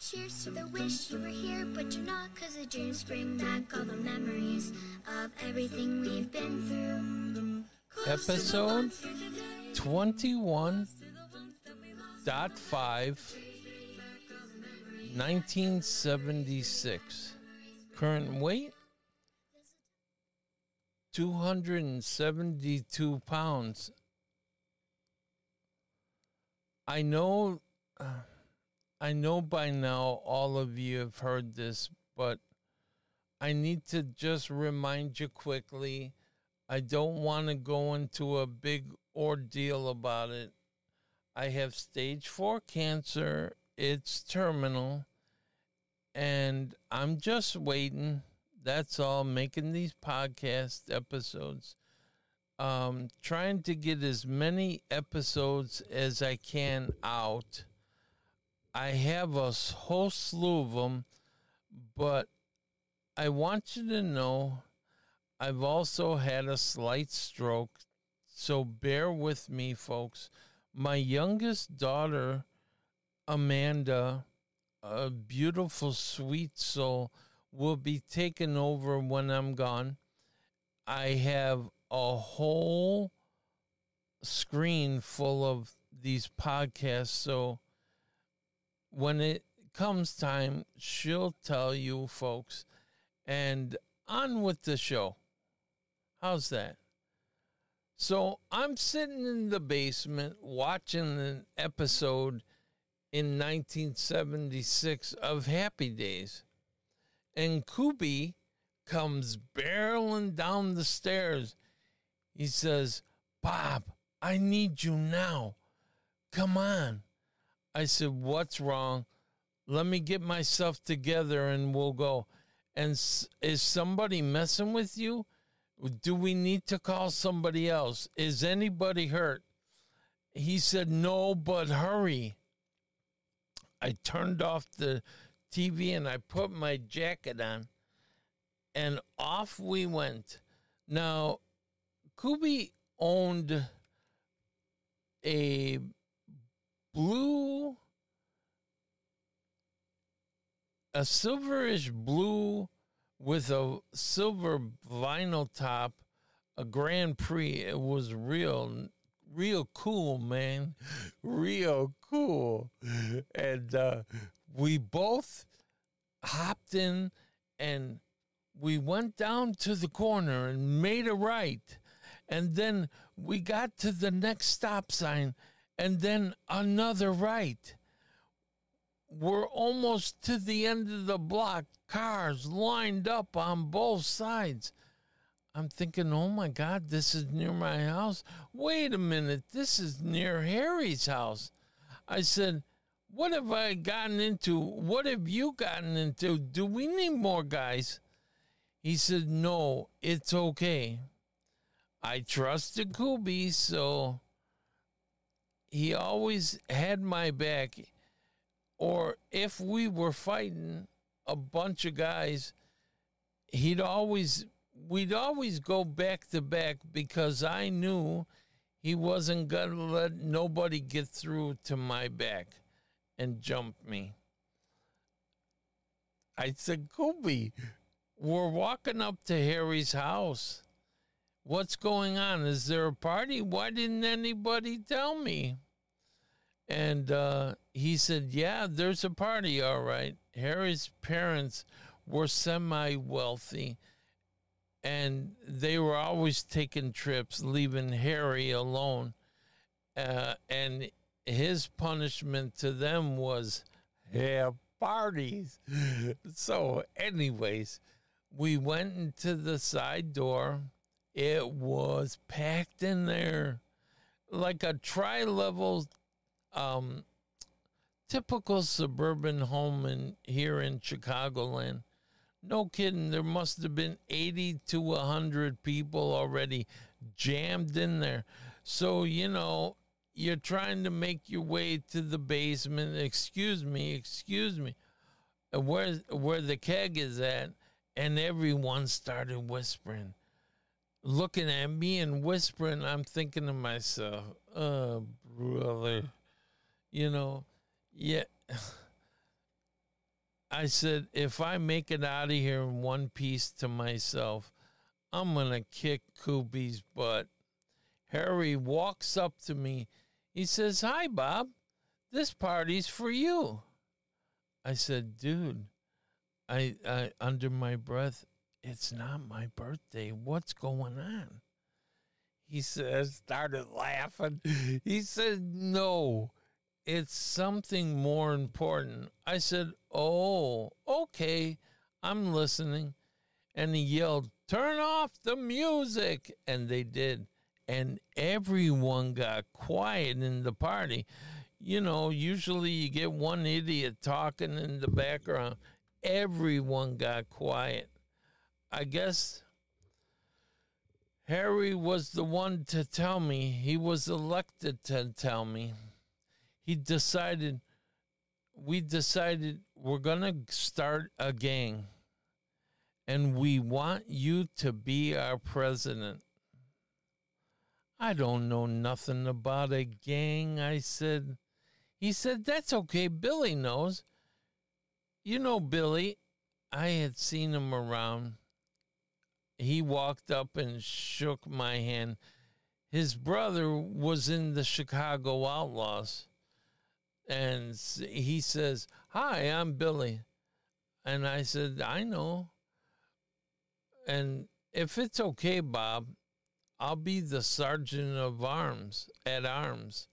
Cheers to the wish you were here, but you're not, cause the dreams bring back all the memories of everything we've been through. Close Episode ones through the day, 21 to the ones that we lost. dot five 1976 current weight 272 pounds i know uh, i know by now all of you have heard this but i need to just remind you quickly i don't want to go into a big ordeal about it I have stage four cancer. It's terminal. And I'm just waiting. That's all. Making these podcast episodes. Um, trying to get as many episodes as I can out. I have a whole slew of them, but I want you to know I've also had a slight stroke. So bear with me, folks my youngest daughter, Amanda, a beautiful, sweet soul, will be taken over when I'm gone. I have a whole screen full of these podcasts. So when it comes time, she'll tell you folks. And on with the show. How's that? So I'm sitting in the basement watching an episode in 1976 of Happy Days. And Kubi comes barreling down the stairs. He says, Bob, I need you now. Come on. I said, What's wrong? Let me get myself together and we'll go. And is somebody messing with you? Do we need to call somebody else? Is anybody hurt? He said, No, but hurry. I turned off the TV and I put my jacket on, and off we went. Now, Kubi owned a blue, a silverish blue with a silver vinyl top, a Grand Prix. It was real, real cool, man. Real cool. And uh, we both hopped in and we went down to the corner and made a right. And then we got to the next stop sign and then another right we're almost to the end of the block, cars lined up on both sides. I'm thinking, oh my God, this is near my house. Wait a minute, this is near Harry's house. I said, what have I gotten into? What have you gotten into? Do we need more guys? He said, no, it's okay. I trusted Kubi, so he always had my back or if we were fighting a bunch of guys, he'd always we'd always go back to back because I knew he wasn't gonna let nobody get through to my back and jump me. I said, Kobe, we're walking up to Harry's house. What's going on? Is there a party? Why didn't anybody tell me? And uh, he said, Yeah, there's a party, all right. Harry's parents were semi wealthy and they were always taking trips, leaving Harry alone. Uh, and his punishment to them was have parties. so, anyways, we went into the side door. It was packed in there like a tri level um, typical suburban home in here in Chicagoland. No kidding, there must have been 80 to 100 people already jammed in there. So, you know, you're trying to make your way to the basement. Excuse me, excuse me. Where where the keg is at, and everyone started whispering, looking at me and whispering. I'm thinking to myself, "Oh, brother, you know, yeah." I said, if I make it out of here in one piece to myself, I'm going to kick Koopy's butt. Harry walks up to me. He says, Hi, Bob. This party's for you. I said, Dude, I, I under my breath, it's not my birthday. What's going on? He says, started laughing. He said, No, it's something more important. I said, Oh, okay, I'm listening. And he yelled, Turn off the music. And they did. And everyone got quiet in the party. You know, usually you get one idiot talking in the background. Everyone got quiet. I guess Harry was the one to tell me. He was elected to tell me. He decided, we decided we're going to start a gang and we want you to be our president. I don't know nothing about a gang, I said. He said, That's okay. Billy knows. You know, Billy, I had seen him around. He walked up and shook my hand. His brother was in the Chicago Outlaws. And he says, Hi, I'm Billy. And I said, I know. And if it's okay, Bob, I'll be the sergeant of arms at arms.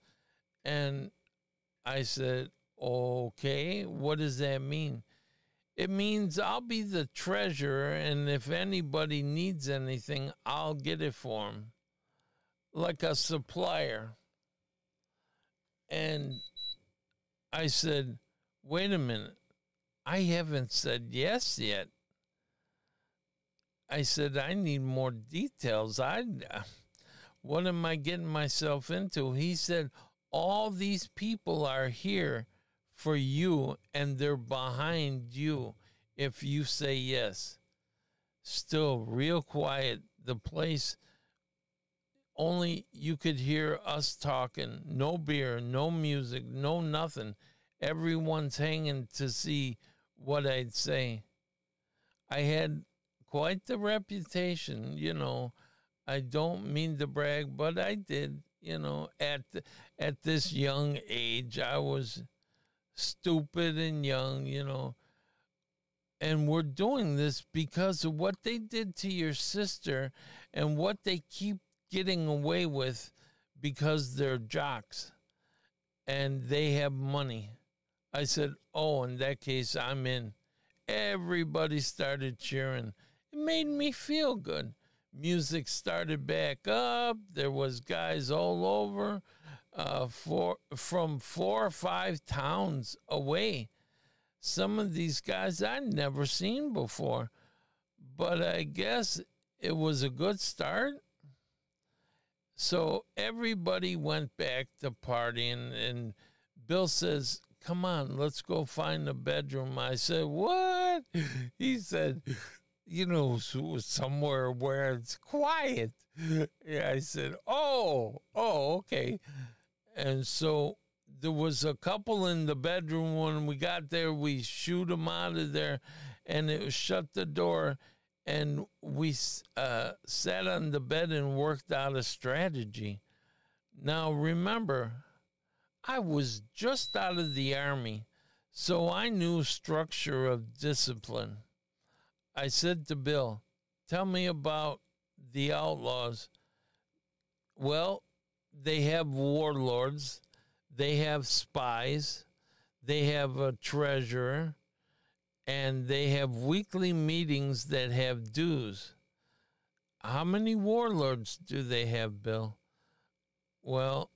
And I said, Okay, what does that mean? It means I'll be the treasurer, and if anybody needs anything, I'll get it for them, like a supplier. And I said, Wait a minute, I haven't said yes yet. I said, I need more details. I, what am I getting myself into? He said, all these people are here for you and they're behind you if you say yes. Still real quiet. The place only you could hear us talking. No beer, no music, no nothing. Everyone's hanging to see what I'd say. I had quite the reputation, you know. I don't mean to brag, but I did, you know, at at this young age. I was stupid and young, you know. And we're doing this because of what they did to your sister and what they keep getting away with because they're jocks and they have money. I said, Oh, in that case, I'm in. Everybody started cheering. It made me feel good. Music started back up. There was guys all over, uh, for, from four or five towns away. Some of these guys I'd never seen before, but I guess it was a good start. So everybody went back to partying, and Bill says, Come on, let's go find a bedroom. I said, What? He said, you know, somewhere where it's quiet. Yeah, I said, oh, oh, okay. And so there was a couple in the bedroom when we got there. We shoot them out of there, and it shut the door. And we uh, sat on the bed and worked out a strategy. Now, remember, I was just out of the army, so I knew structure of discipline. I said to Bill, Tell me about the outlaws. Well, they have warlords, they have spies, they have a treasurer, and they have weekly meetings that have dues. How many warlords do they have, Bill? Well,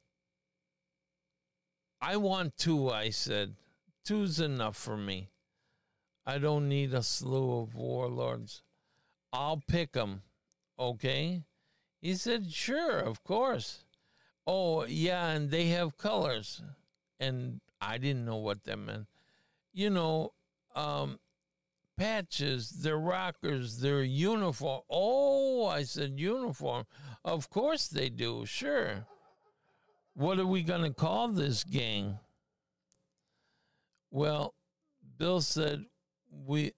I want two, I said. Two's enough for me. I don't need a slew of warlords. I'll pick them. Okay? He said, Sure, of course. Oh, yeah, and they have colors. And I didn't know what that meant. You know, um, patches, they're rockers, they're uniform. Oh, I said uniform. Of course they do, sure. What are we going to call this gang? Well, Bill said, we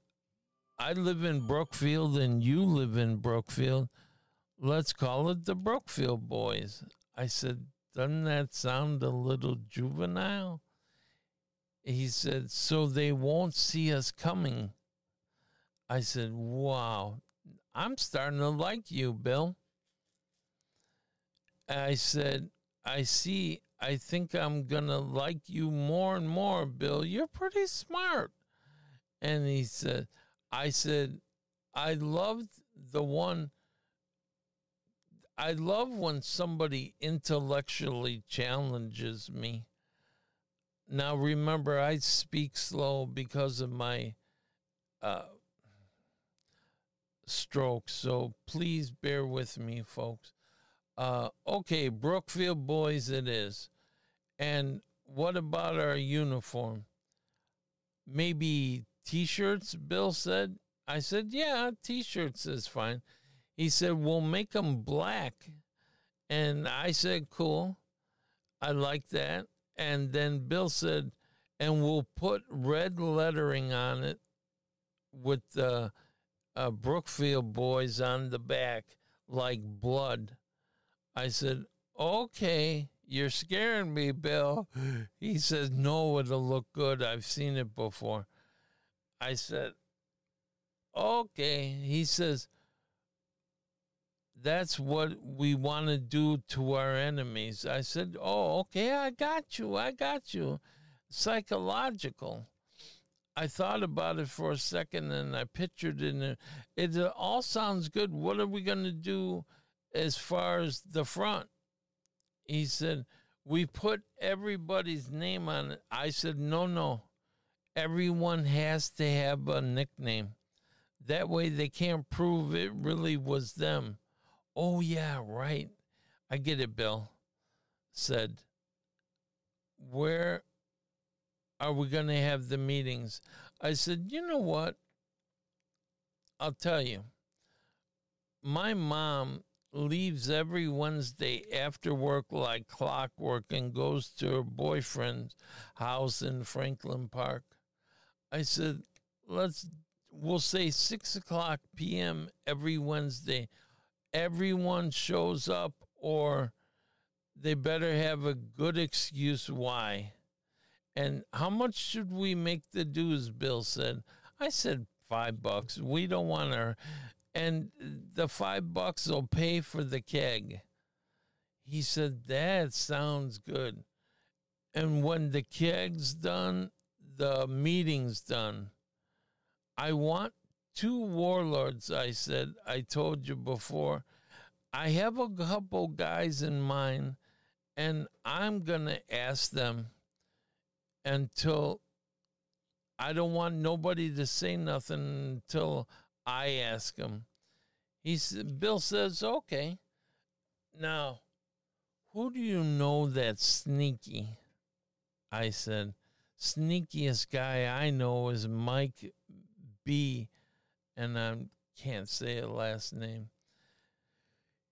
I live in Brookfield and you live in Brookfield. Let's call it the Brookfield Boys. I said, doesn't that sound a little juvenile? He said, so they won't see us coming. I said, wow, I'm starting to like you, Bill. I said, I see, I think I'm going to like you more and more, Bill. You're pretty smart. And he said, I said, I loved the one. I love when somebody intellectually challenges me. Now, remember, I speak slow because of my uh, stroke, so please bear with me, folks. Uh, okay, Brookfield boys, it is. And what about our uniform? Maybe t shirts, Bill said. I said, yeah, t shirts is fine. He said, we'll make them black. And I said, cool. I like that. And then Bill said, and we'll put red lettering on it with the uh, Brookfield boys on the back, like blood. I said, okay, you're scaring me, Bill. He says, no, it'll look good. I've seen it before. I said, okay. He says, that's what we want to do to our enemies. I said, oh, okay, I got you. I got you. Psychological. I thought about it for a second and I pictured it. It all sounds good. What are we going to do as far as the front? He said, we put everybody's name on it. I said, no, no. Everyone has to have a nickname. That way they can't prove it really was them. Oh, yeah, right. I get it, Bill said. Where are we going to have the meetings? I said, you know what? I'll tell you. My mom leaves every Wednesday after work like clockwork and goes to her boyfriend's house in Franklin Park. I said, let's, we'll say six o'clock p.m. every Wednesday. Everyone shows up, or they better have a good excuse why. And how much should we make the dues? Bill said. I said five bucks. We don't want to and the five bucks will pay for the keg. He said, That sounds good. And when the keg's done, the meeting's done. I want two warlords, I said. I told you before. I have a couple guys in mind, and I'm going to ask them until I don't want nobody to say nothing until I ask them. He said, Bill says, "Okay." Now, who do you know that's sneaky? I said, "Sneakiest guy I know is Mike B, and I can't say a last name.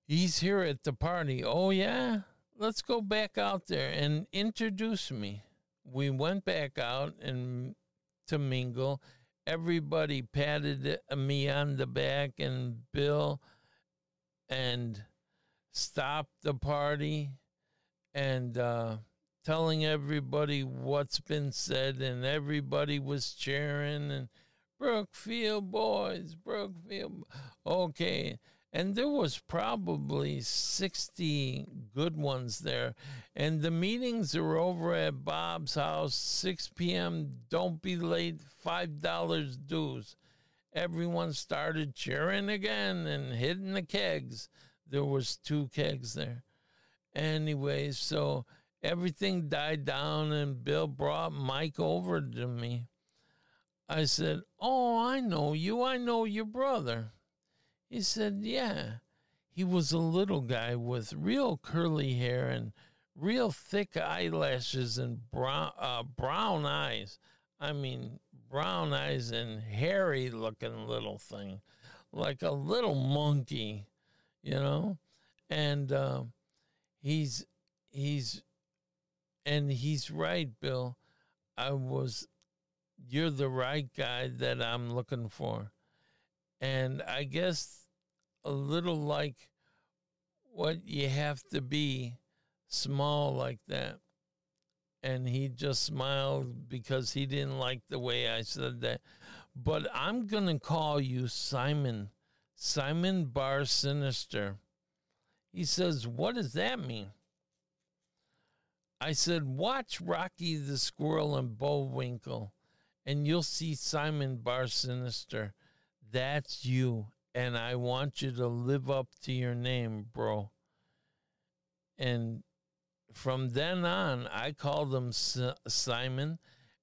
He's here at the party. Oh yeah, let's go back out there and introduce me." We went back out and to mingle everybody patted me on the back and Bill and stopped the party and uh, telling everybody what's been said, and everybody was cheering and Brookfield boys, Brookfield. Okay, and there was probably 60 good ones there. And the meetings are over at bob's house 6 p.m don't be late $5 dues. Everyone started cheering again and hitting the kegs. There was two kegs there. Anyway, so everything died down and bill brought mike over to me i said oh i know you i know your brother he said, Yeah. He was a little guy with real curly hair and real thick eyelashes and brown, uh, brown eyes. I mean, brown eyes and hairy looking little thing, like a little monkey, you know? And uh, he's, he's, and he's right, Bill. I was you're the right guy that I'm looking for. And I guess a little like what you have to be small like that. And he just smiled because he didn't like the way I said that. But I'm going to call you Simon, Simon Bar Sinister. He says, What does that mean? I said, Watch Rocky the Squirrel and Bullwinkle, and you'll see Simon Bar Sinister. That's you. And I want you to live up to your name, bro. And from then on, I called him Simon.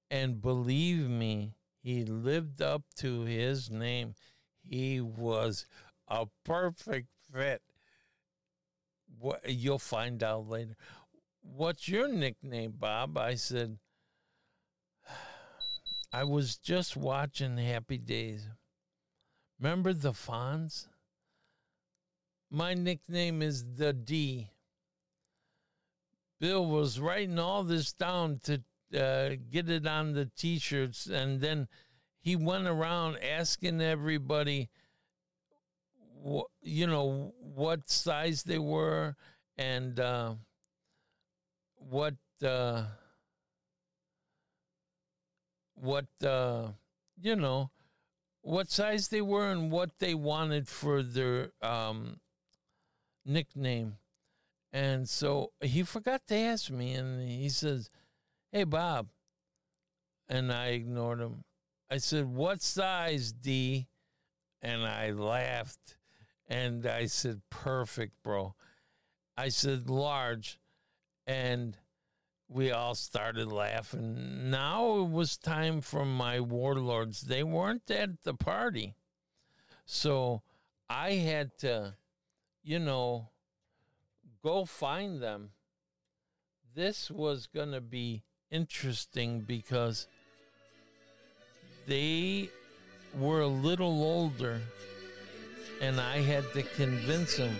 And believe me, he lived up to his name. He was a perfect fit. What you'll find out later. What's your nickname, Bob? I said, I was just watching Happy Days. Remember the Fonz? My nickname is the D. Bill was writing all this down to uh, get it on the t shirts, and then he went around asking everybody, wh- you know, what size they were and uh, what. Uh, what uh, you know what size they were and what they wanted for their um, nickname. And so he forgot to ask me, and he says, Hey, Bob. And I ignored him. I said, What size, D? And I laughed. And I said, Perfect, bro. I said, Large. And we all started laughing. Now it was time for my warlords. They weren't at the party. So I had to, you know, go find them. This was going to be interesting because they were a little older and I had to convince them.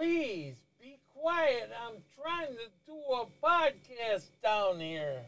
Please be quiet. I'm trying to do a podcast down here.